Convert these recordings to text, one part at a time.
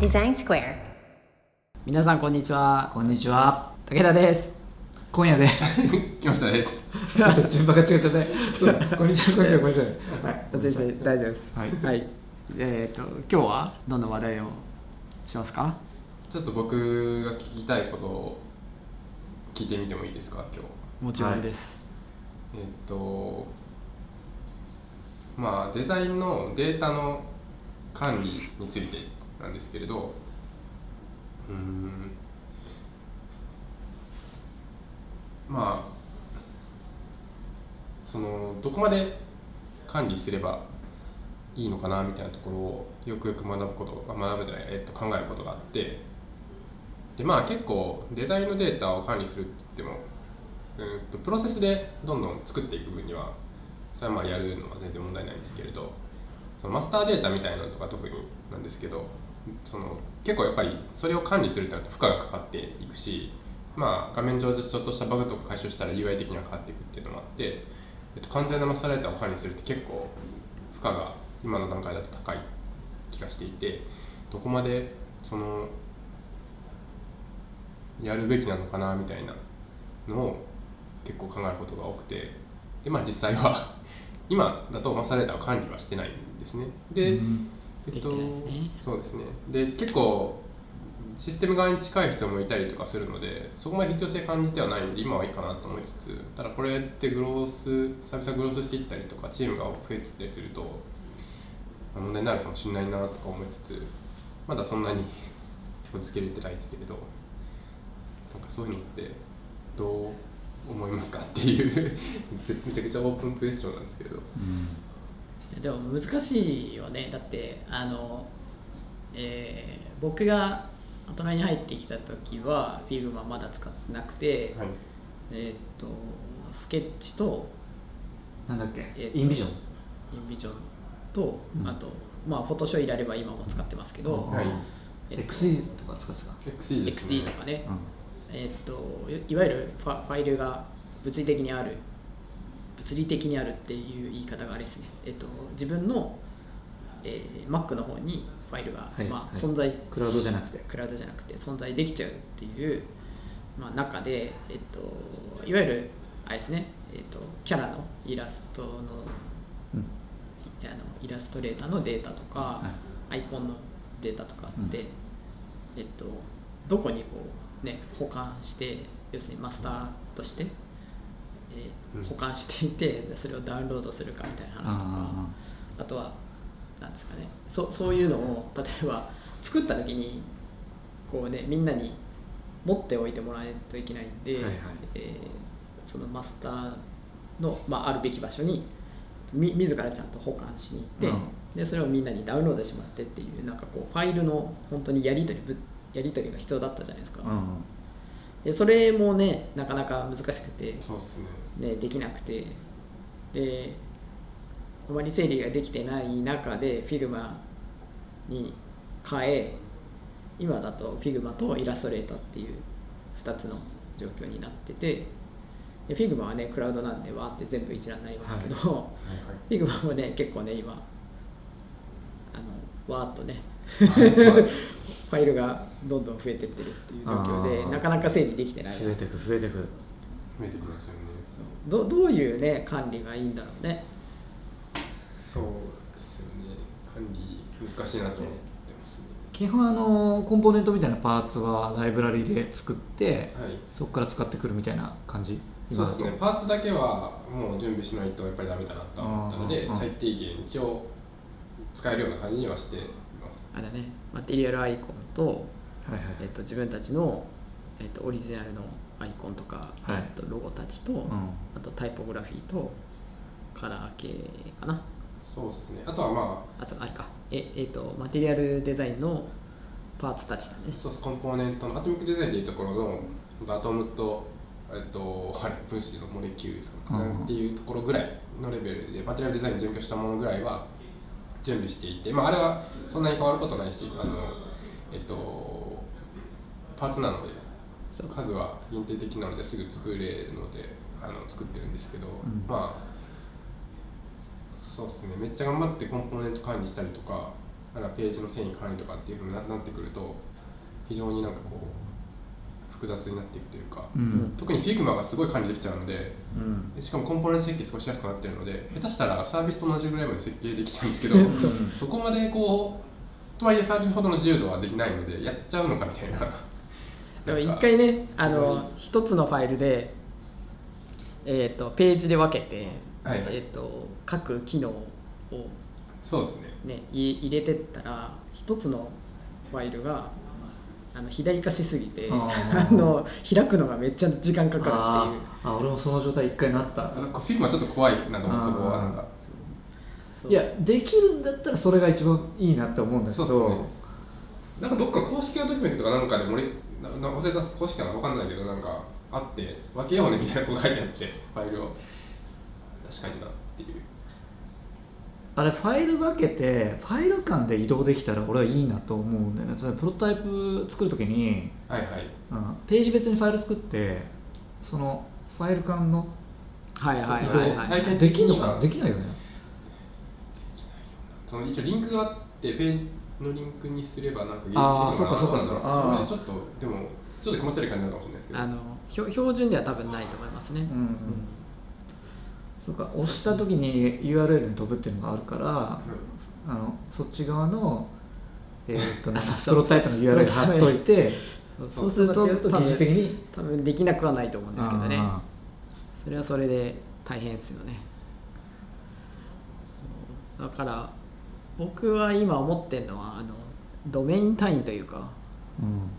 デザインスクエア皆さんこんにちはこんにちは。武田です今夜です。木下です。ちょっと順番が違ったね。そうこんにちは、こんにちは、こんにちは。はい全然大丈夫ですはいえっ、と今日はどんな話題をしますか？ちょっと僕が聞きたいことを聞いてみてもいいですか、今日。もちろんです、えっと、まあ、デザインのデータの管理についてなんですけれど、うん、まあ、その、どこまで管理すればいいのかなみたいなところをよくよく学ぶこと、学ぶじゃない、えっと、考えることがあって、でまあ結構デザインのデータを管理するって言ってもうんとプロセスでどんどん作っていく分にはそれはまあやるのは全然問題ないんですけれどそのマスターデータみたいなのとか特になんですけどその結構やっぱりそれを管理するってなると負荷がかかっていくしまあ画面上でちょっとしたバグとか解消したら UI 的には変わっていくっていうのもあって、えっと、完全なマスターデータを管理するって結構負荷が今の段階だと高い気がしていてどこまでそのやるべきなのかなみたいなのを結構考えることが多くてでまあ実際は今だとマスタータを管理はしてないんですね。で、うん。えっとね。そうですね。で結構システム側に近い人もいたりとかするのでそこまで必要性感じてはないんで今はいいかなと思いつつただこれってグロース久々グロースしていったりとかチームが増えてたりするとまあ問題になるかもしれないなとか思いつつまだそんなにぶつけれてないですけれどなんかそういうのってどう思いますかっていう めちゃくちゃオープンクエスチョンなんですけれど。うん。でも難しいよね。だってあの、えー僕が大人に入ってきた時は Figma まだ使ってなくて、はい。えっ、とスケッチとなんだっけ？えインビジョン？インビジョンと、うん。あとまあフォトショー入れれば今も使ってますけど、はい。えっと XD とか使ってた？XE ですね。XD とかね、うんえっといいわゆるファファイルが物理的にある物理的にあるっていう言い方があれですね、えっと、自分の、えー Mac の方にファイルが、はいはい。まあ存在クラウドじゃなくて。クラウドじゃなくて存在できちゃうっていう、まあ、中で、えっと、いわゆるあれですね、えっと、キャラのイラストのうん。あのイラストレーターのデータとか、はアイコンのデータとかあって、うん。えっと、どこにこう、ね、保管して要するにマスターとして、えーうん。保管していてそれをダウンロードするかみたいな話とかああとはなんですかねそそういうのを例えば作った時にこうねみんなに持っておいてもらえないといけないんで、はいはい。えーそのマスターの、まあ、あるべき場所にみ自らちゃんと保管しに行って、うん。でそれをみんなにダウンロードしてもらってっていうなんかこうファイルの本当にやり取りぶやり取りが必要だったじゃないですか、でそれもねなかなか難しくて、そうですね。ね、できなくて。であまり整理ができてない中で Figma に変え今だと Figma とイラストレーターっていう2つの状況になっててで Figma はねクラウドなんでわーって全部一覧になりますけど、はい。Figma もね結構ね今あのわーっとね。はいはい ファイルがどんどん増えてってるっていう状況でなかなか整理できてない増えてく増えてく。増えてきますよねどどういうね管理がいいんだろうね。そうですよね。管理難しいなと思ってますね。基本あのコンポーネントみたいなパーツはライブラリで作って、はい。そこから使ってくるみたいな感じ？そうですね。パーツだけはもう準備しないとやっぱりダメだなと思ったので最低限一応使えるような感じにはしています。あれだねマテリアルアイコンと、はいはい。えっと、自分たちの、えっと、オリジナルのアイコンとか、はい。えっと、ロゴたちと、うん。あとタイポグラフィーとカラー系かな。そうですね。あとはまあとあれか。ええっとマテリアルデザインのパーツたちだね。あソースコンポーネントのアトミックデザインでいうところのアトムとえっと分子のモレキュールん。っていうところぐらいのレベルでマテリアルデザインに準拠したものぐらいは準備していて、まあ、あれはそんなに変わることないしあのえっとパーツなので数は限定的なのですぐ作れるのであの作ってるんですけど、ん。まあそうですね。めっちゃ頑張ってコンポーネント管理したりとかあるいはページの遷移管理とかっていうふうにななってくると非常になんかこう複雑になっていくというか、うん。特に Figma がすごい管理できちゃうのでうん。でしかもコンポーネント設計少ししやすくなってるので下手したらサービスと同じぐらいまで設計できちゃうんですけどそこまでこうとはいえサービスほどの自由度はできないのでやっちゃうのかみたいな。でも一回ねあの一つのファイルで、えー、とページで分けて、はいはい。えー、と各機能を、そうですね。ね、い入れてったら一つのファイルがあの肥大化しすぎてあの開くのがめっちゃ時間かかるっていう。あ俺もその状態一回なった。なんか Figma ちょっと怖いなと思うそこはなんか。いやできるんだったらそれが一番いいなって思うんだけど。そうですね。なんかどっか公式のドキュメントとかなんかで忘れた公式かな分かんないけどなんかあって分けようねみたいなこと書いてあってファイルを。確かになっていうあれファイル分けてファイル間で移動できたら俺はいいなと思うんだよね。例えばプロトタイプ作るときに、はいはい。うん、ページ別にファイル作ってそのファイル間のはいはい移はいはい、できんのかな？できないよね。その一応リンクがあってページのリンクにすればなんかあーできるのそっかそっかなんだろうあー。それちょっとでもちょっと気持ち悪い感じになるかもしれないですけど。あの標準では多分ないと思いますね、うんうんそうか押した時に URL に飛ぶっていうのがあるから、あのそっち側の、えーっと プロトタイプの URL 貼っといてそうするとやると多疑似的分に多分できなくはないと思うんですけどね。あそれはそれで大変ですよね。だから僕は今思ってるのはあのドメイン単位というかーうん。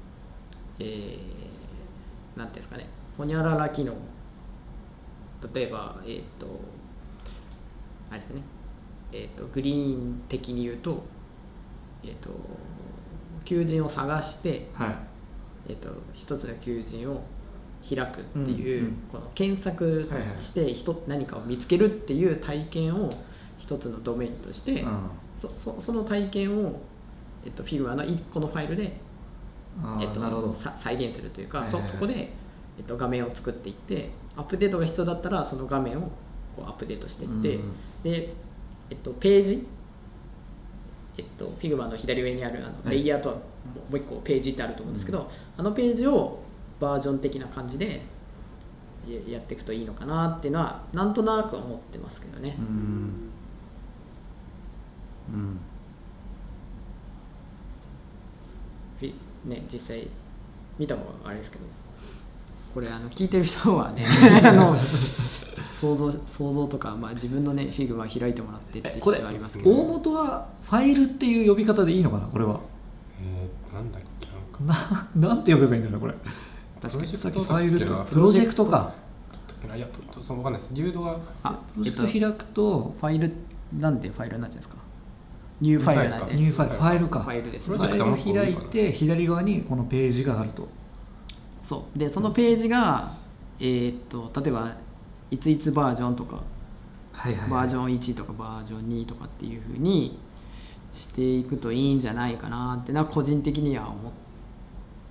えーなんていうんですかね。ほにゃらら機能例えばえっ、とあれですね。えっ、とグリーン的に言うとえっ、と求人を探してはい。えー、と一つの求人を開くっていう、うんうんこの検索はいはいして人、何かを見つけるっていう体験を一つのドメインとして、うん。そそその体験を、えっと Figma の1個のファイルで、あえっとーなるほど。さ再現するというか、はいはいはい。そそこで、えっと画面を作っていってアップデートが必要だったらその画面をこうアップデートしていって、うんで、えっと、ページえっと、Figma の左上にあるあのはい。レイヤーとはもうもう一個ページってあると思うんですけど、あのページをバージョン的な感じでややっていくといいのかなっていうのはなんとなく思ってますけどね。う。ん。うん。ね実際見た方があれですけどこれあの聞いてる人はね あの想像想像とか、まあ、自分のね Figma 開いてもらってって必要ありますけど、大元はファイルっていう呼び方でいいのかなこれは？えー、なんだっけなんか。な なんて呼べばいいんだろうこれ。確かに。さっきフプロジェクトだっけなァイルとプロジェクトかいやプロそのわかんないです流動はあプロジェクト開くとファイルなんでファイルになっちゃうんですか？ new file なんで。 new file ファイルか。ファイルですプロファイルを開いて左側にこのページがあるとそう。でそのページがえーっと例えばいついつバージョンとかはいはいバージョン1とかバージョン2とかっていうふうにしていくといいんじゃないかなってのは個人的には思っ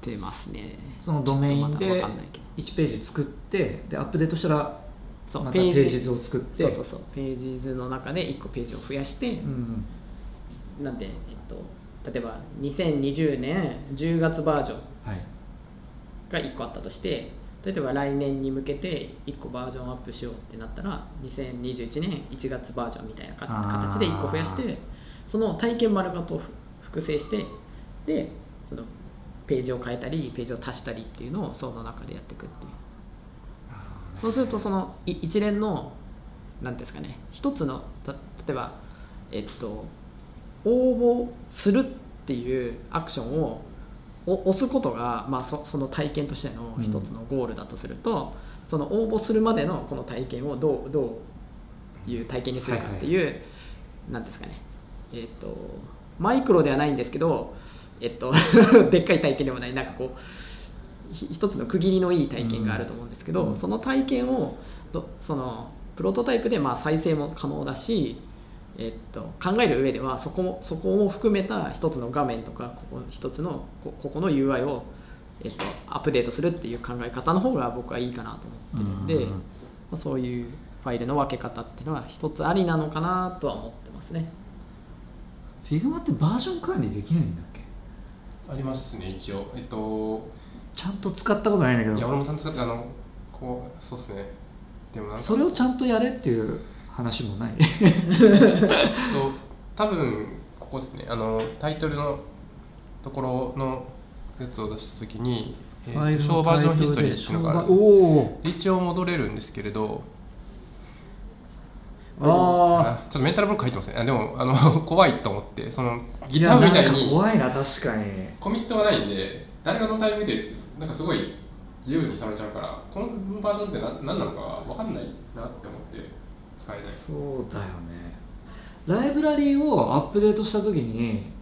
てますね。そのドメインでわかんないけど。1ページ作ってでアップデートしたらそう。ページージ図を作って。そうそうそう。ページ図の中で1個ページを増やして、うん。なんで、えっと、例えば2020年10月バージョン。はいが1個あったとして例えば来年に向けて1個バージョンアップしようってなったら2021年1月バージョンみたいな形で1個増やしてその体験丸ごと複製してでそのページを変えたりページを足したりっていうのをその中でやっていくっていう。そうするとそのい一連の何ですかね一つのた例えばえっと応募するっていうアクションをお押すことが、まあ、そその体験としての一つのゴールだとすると、その応募するまでのこの体験をどうどういう体験にするかっていう、なんですかね。えっとマイクロではないんですけどえっと でっかい体験でもない。なんかこうひ一つの区切りのいい体験があると思うんですけど、うん。その体験をどそのプロトタイプでまあ再生も可能だし、えっと、考える上ではそこもそこも含めた一つの画面とかここ一つのこここの UI を、えっと、アップデートするっていう考え方の方が僕はいいかなと思ってるんで、うんまあ、そういうファイルの分け方っていうのは一つありなのかなとは思ってますね。Figma ってバージョン管理できないんだっけ？ありますね一応。えっとちゃんと使ったことないんだけど。いや俺もちゃんと使ってあのこうそうですね。でもなんか。それをちゃんとやれっていう話もない。と多分ここですね。あのタイトルのところのやつを出した時に、えーとルのタイ小バージョンヒストリーっていうのがある。一応戻れるんですけれどああちょっとメンタルブロック入ってますねあでもあの 怖いと思ってそのあ GitHub みたいに怖いな確かに。コミットがないんで誰がのタイムでなんかすごい自由にされちゃうからこのバージョンって何何なのか分かんないなって思って使えない。そうだよね。ライブラリーをアップデートした時に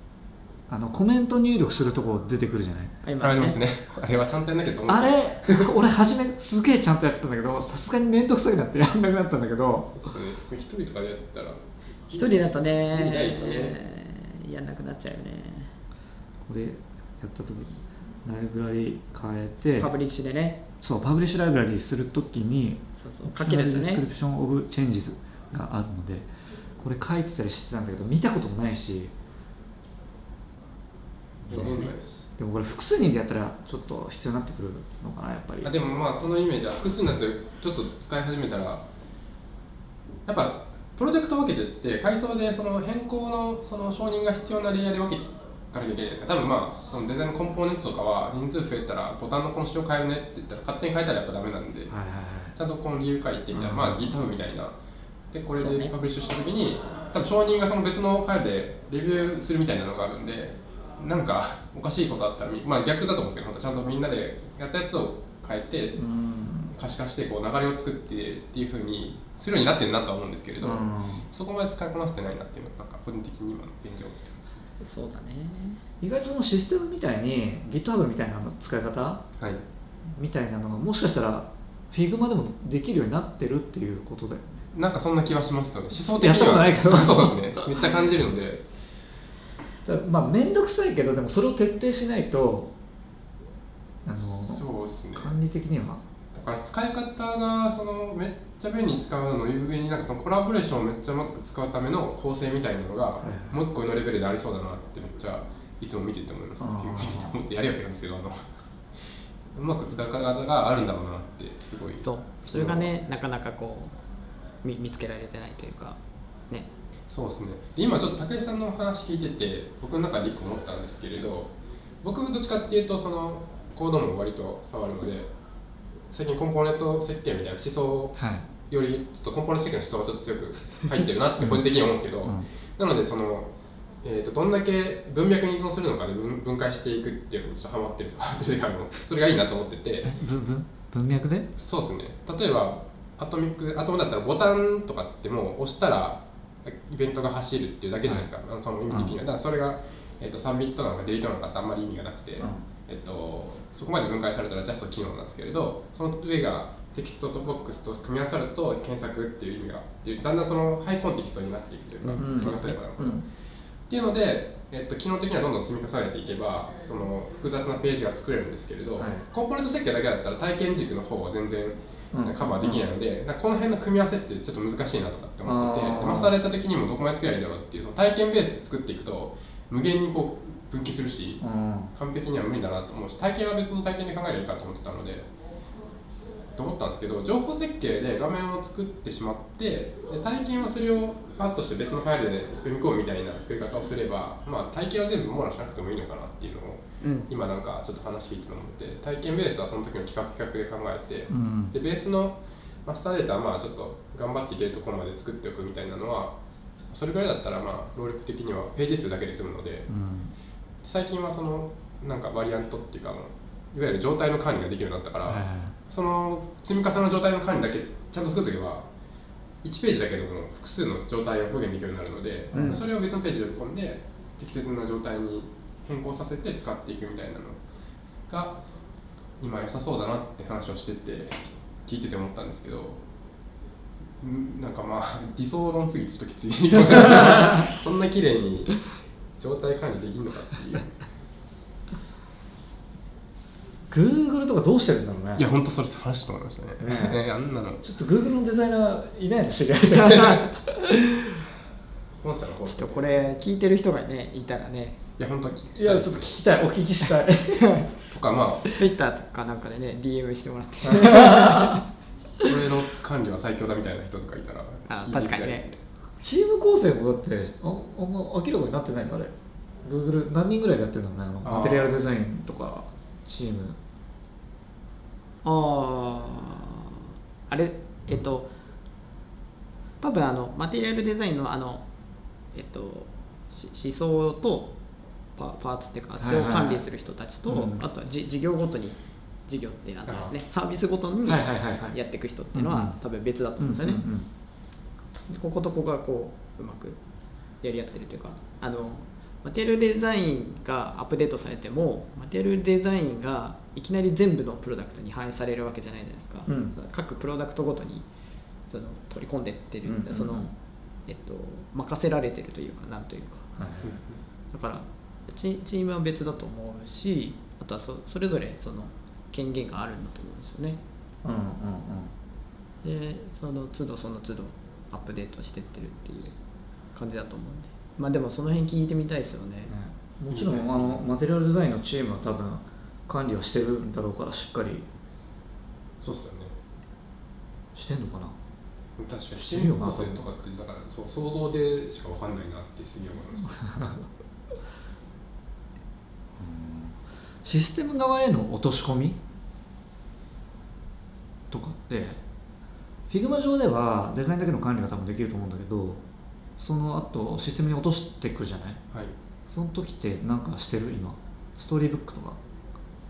あのコメント入力するとこ出てくるじゃない？ありますね。ありますね。あれはちゃんとやんなきゃと思ってあれ 俺初めすげえちゃんとやってたんだけどさすがに面倒くさくなってやんなくなったんだけど。そうですね。一人とかでやったら。一人だとねやんなくなっちゃうよね。これやった時にライブラリー変えて publish でねそう publish ライブラリーするときにそうそう書けるんですよね。 description of changes があるのでこれ書いてたりしてたんだけど見たこともないし。そうですね。でもこれ複数人でやったらちょっと必要になってくるのかなやっぱり。あでもまあそのイメージは複数になってちょっと使い始めたらやっぱプロジェクト分けてって階層でその変更のその承認が必要なレイヤーで分けていかなきゃないですか多分まあそのデザインのコンポーネントとかは人数増えたらボタンのこの仕様変えるねって言ったら勝手に変えたらやっぱダメなんではいはいはい。ちゃんとこの理由書いてみたいな、うん。まあ GitHub みたいなでこれでパブリッシュした時に多分承認がその別のファイルでレビューするみたいなのがあるんでなんかおかしいことあったらみまあ逆だと思うんですけどちゃんとみんなでやったやつを変えてうん。可視化してこう流れを作ってっていうふうにするようになってるなとは思うんですけれど、うん。そこまで使いこなせてないなっていうのはなんか個人的に今の現状ってますそうだね。意外とそのシステムみたいに GitHub みたいなの使い方？はい。みたいなのがもしかしたら Figma でもできるようになってるっていうことだよね。なんかそんな気はしますよね。思想的にはやったことないけど。そうですね。めっちゃ感じるので。まあ面倒くさいけどでもそれを徹底しないとあのそうですね。管理的には。だから使い方がそのめっちゃ便利に使うの上になんかそのコラボレーションをめっちゃうまく使うための構成みたいなのが、もう一個のレベルでありそうだなってめっちゃいつも見てて思います見てて思ってやりやけなんですけどあのうまく使い方があるんだろうなってすごい。そう。それがねなかなかこう見見つけられてないというかね。そうですね。で今ちょっと武井さんのお話聞いてて僕の中で一個思ったんですけれど僕どっちかっていうとそのコードも割と触るので最近コンポーネント設計みたいな思想はいよりちょっとコンポーネント設計の思想がちょっと強く入ってるなって個人的には思うんですけど、うん。なのでその、えー、とどんだけ文脈に依存するのかで分分解していくっていうのにちょっとハマってる それがいいなと思ってて。え文脈で？そうですね。例えばアトミックアトムだったらボタンとかってもう押したらイベントが走るっていうだけじゃないですか、あのその意味的には。だからそれが、えー、と3ビットなのかデリートなのかってあんまり意味がなくて、うん。えっと、そこまで分解されたらジャスト機能なんですけれどその上がテキストとボックスと組み合わさると検索っていう意味がでだんだんそのハイコンテキストになっていくというか、うん。積み重ねればなのかな、うん。っていうので、えっと、機能的にはどんどん積み重ねていけばその複雑なページが作れるんですけれど、はい。コンポーネント設計だけだったら体験軸の方は全然うん。カバーできないので、なんかこの辺の組み合わせってちょっと難しいなとかって思っててマスターデータ的にもどこまで作ればいいんだろうっていうその体験ベースで作っていくと無限にこう分岐するし、うん。完璧には無理だなと思うし体験は別に体験で考えればいいかと思ってたのでと思ったんですけど情報設計で画面を作ってしまってで体験はそれをパーツとして別のファイルで組み込むみたいな作り方をすれば、まあ、体験は全部網羅しなくてもいいのかなっていうのをうん。今なんかちょっと話聞いて思って体験ベースはその時の企画企画で考えて、うん。でベースのマスターデータはまあちょっと頑張っていけるところまで作っておくみたいなのはそれぐらいだったらまあ労力的にはページ数だけで済むので、うん。最近はそのなんかバリアントっていうかいわゆる状態の管理ができるようになったから、はいはいその積み重ねの状態の管理だけちゃんと作っておけば1ページだけでも複数の状態を表現できるようになるので、うん。それを別のページで読み込んで適切な状態に変更させて使っていくみたいなのが今良さそうだなって話をしてて聞いてて思ったんですけどんなんかまあ理想論すぎてちょっときつい。そんな綺麗に状態管理できるのかっていう Google とかどう。してるんだろうね。いや本当それ話したと思いましたね。ねねあんなの。ちょっと Google のデザイナーいないの知り合いで本社の方。ちょっとこれ聞いてる人がねいたらね。いや本当は聞きい。やちょっと聞きたい。お聞きしたいとかまあ。ツイッターとかなんかでね DM してもらって これの管理は最強だみたいな人とかいたらあ確かにね。チーム構成もだってああんま明らかになってないの？あれ。Google 何人ぐらいでやってるの？ねあのあー。マテリアルデザインとかチーム。あああれえっと多分あのマテリアルデザインのあのえっとし思想とパパーツっていうかあっちを管理する人たちと、はいはいはいうん。あとはじ事業ごとに事業ってあのですね。サービスごとにやっていく人っていうのは多分別だと思うんですよね、こことここがこううまくやり合ってるというかあのマテリアルデザインがアップデートされてもマテリアルデザインがいきなり全部のプロダクトに反映されるわけじゃないじゃないですか、うん。各プロダクトごとにその取り込んでってる、うんうんうん。その、えっと、任せられてるというかなんというか。はい。だからチチームは別だと思うしあとはそそれぞれその権限があるんだと思うんですよね。うんうんうん。でその都度その都度アップデートしてってるっていう感じだと思うんで。まあでもその辺聞いてみたいですよね、ね。もちろんあのマテリアルデザインのチームは多分管理はしてるんだろうからしっかり。そうっすよね。してんのかな？確かに。してるよなとかってだからそう想像でしかわかんないなってすげえ思いましたシステム側への落とし込み？とかって Figma 上ではデザインだけの管理が多分できると思うんだけどその後システムに落としていくじゃない？はい。その時って何かしてる今？ストーリーブックとか？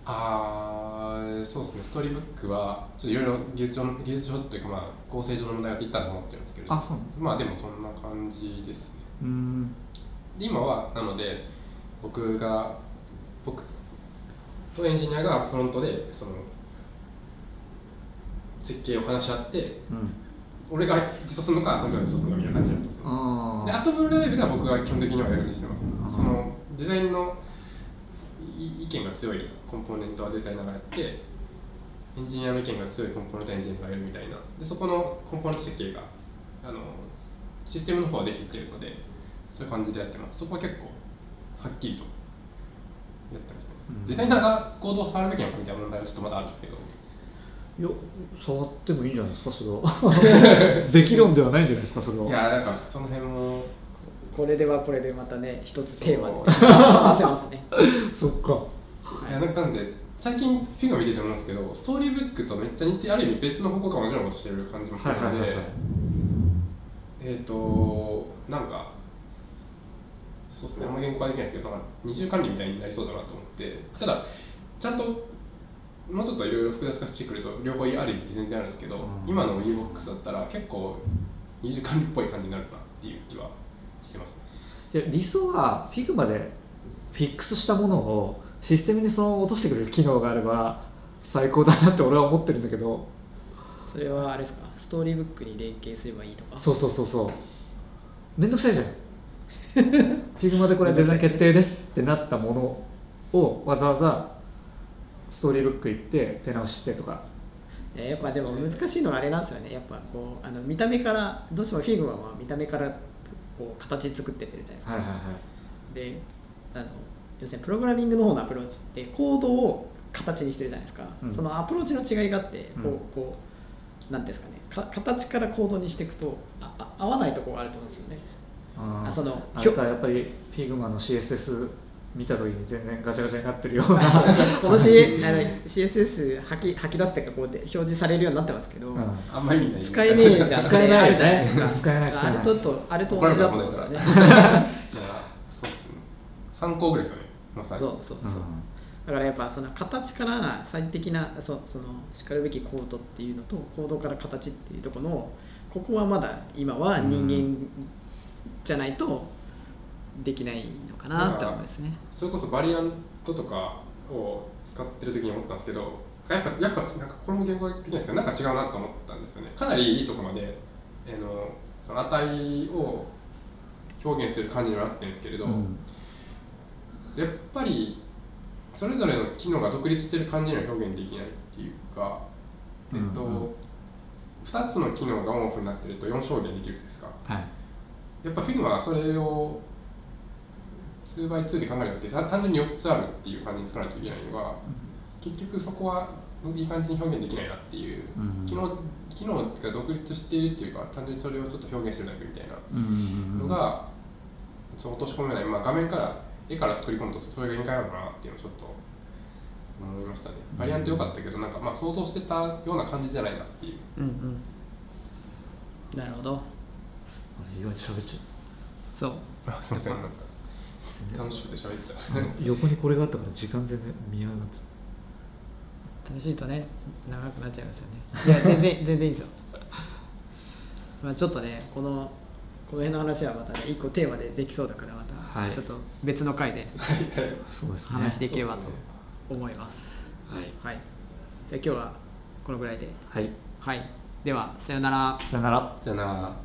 あーそうですね。ストーリーブックはちょっといろいろ技術上の技術上というかまあ構成上の問題があって一旦と思ってるんですけれど。あそうまあでもそんな感じですね。うーん。で今はなので僕が僕とエンジニアがフロントでその設計を話し合ってうん。俺が実装するのかその人が実装するのかみたいな感じになってますねあでアトムライブが僕が基本的にはやるようにしてます。そのデザインのい意見が強いコンポーネントはデザイナーがやってエンジニアの意見が強いコンポーネントはエンジニアがやるみたいな。でそこのコンポーネント設計があのシステムの方はできてるのでそういう感じでやってます。そこは結構はっきりとやってますね、うん。デザイナーがコードを触るべきなのかみたいな問題はちょっとまだあるんですけど。いや触ってもいいんじゃないですかそれは。でき論ではないんじゃないですかそれは。いやなんかその辺も。これではこれでまたね一つテーマで話せますね。そっか。いやなんかなんで最近 Figma 見てて思うんですけど Storybook とめっちゃ似てある意味別の方向から同じようなことしてる感じもするので、えっ、となんかそうですね。あんま言語化できないですけどなんか二重管理みたいになりそうだなと思って。ただちゃんともうちょっといろいろ複雑化してくると両方ある意味全然あるんですけど、うん。今の UBOX だったら結構二重管理っぽい感じになるなっていう気はしてますね。で理想は Figma でフィックスしたものをシステムにそのまま落としてくれる機能があれば最高だなって俺は思ってるんだけど。それはあれですか？ストーリーブックに連携すればいいとか？そうそうそうそう。めんどくさいじゃん Figma でこれデザイン決定ですってなったものをわざわざストーリーブック行って手直ししてとか。えーやっぱでも難しいのはあれなんですよね。やっぱこうあの見た目からどうしても Figma は見た目からこう形作ってってるじゃないですか、はいはいはい。であの要するにプログラミングの方のアプローチってコードを形にしてるじゃないですか、うん。そのアプローチの違いがあってこう、うんこうなんですかね。か形からコードにしていくとああ合わないところがあると思うんですよねあそのあれかやっぱり Figma の CSS 見た時に全然ガチャガチャになってるようなこの C 話。あの CSS 吐き吐き出すっていうかこうで表示されるようになってますけど、うん。あんまり使えねえじゃん。使えないあるじゃないですか。使えないあれととあれと同じだと思うんですよね。いやそうですね。参考ぐらいですよね。まさに。そうそうそう、だからやっぱその形から最適なそそのしかるべきコードっていうのとコードから形っていうところのここはまだ今は人間じゃないとできないのかなって思いますね。それこそバリアントとかを使ってる時に思ったんですけどやっぱやっぱなんかこれも言語的なんですけどなんか違うなと思ったんですよね。かなりいいところまで、えーのその値を表現する感じにはなってるんですけれど、うん。やっぱりそれぞれの機能が独立してる感じには表現できないっていうか、えっとうん。うん2つの機能がオンオフになってると4証言できるじゃないですか。はいやっぱ Figma はそれを 2x2 で考えるのって単単純に4つあるっていう感じに作らないといけないのが結局そこはいい感じに表現できないなっていう、うん。機能機能が独立しているっていうか単純にそれをちょっと表現してるだけみたいな。うん。のが、そう落とし込めない、まあ、画面から絵から作り込むとそれが限界なのかなっていうのをちょっと思いましたね。バリアント良かったけどなんかまあ想像してたような感じじゃないなっていう。うんうん。なるほど意外と喋っちゃそう。あすいません。なんかう楽しくて喋っちゃう。横にこれがあったから時間全然見合わなかっ楽しいとね長くなっちゃいますよね。いや全然全然いいですよ。まあちょっとねこのこの辺の話はまたね一個テーマでできそうだからまはい。たちょっと別の回でたそうですね。話できればと思います。はい。はい。じゃあ今日はこのぐらいで。はい。はい。ではさよなら。さよなら。さよなら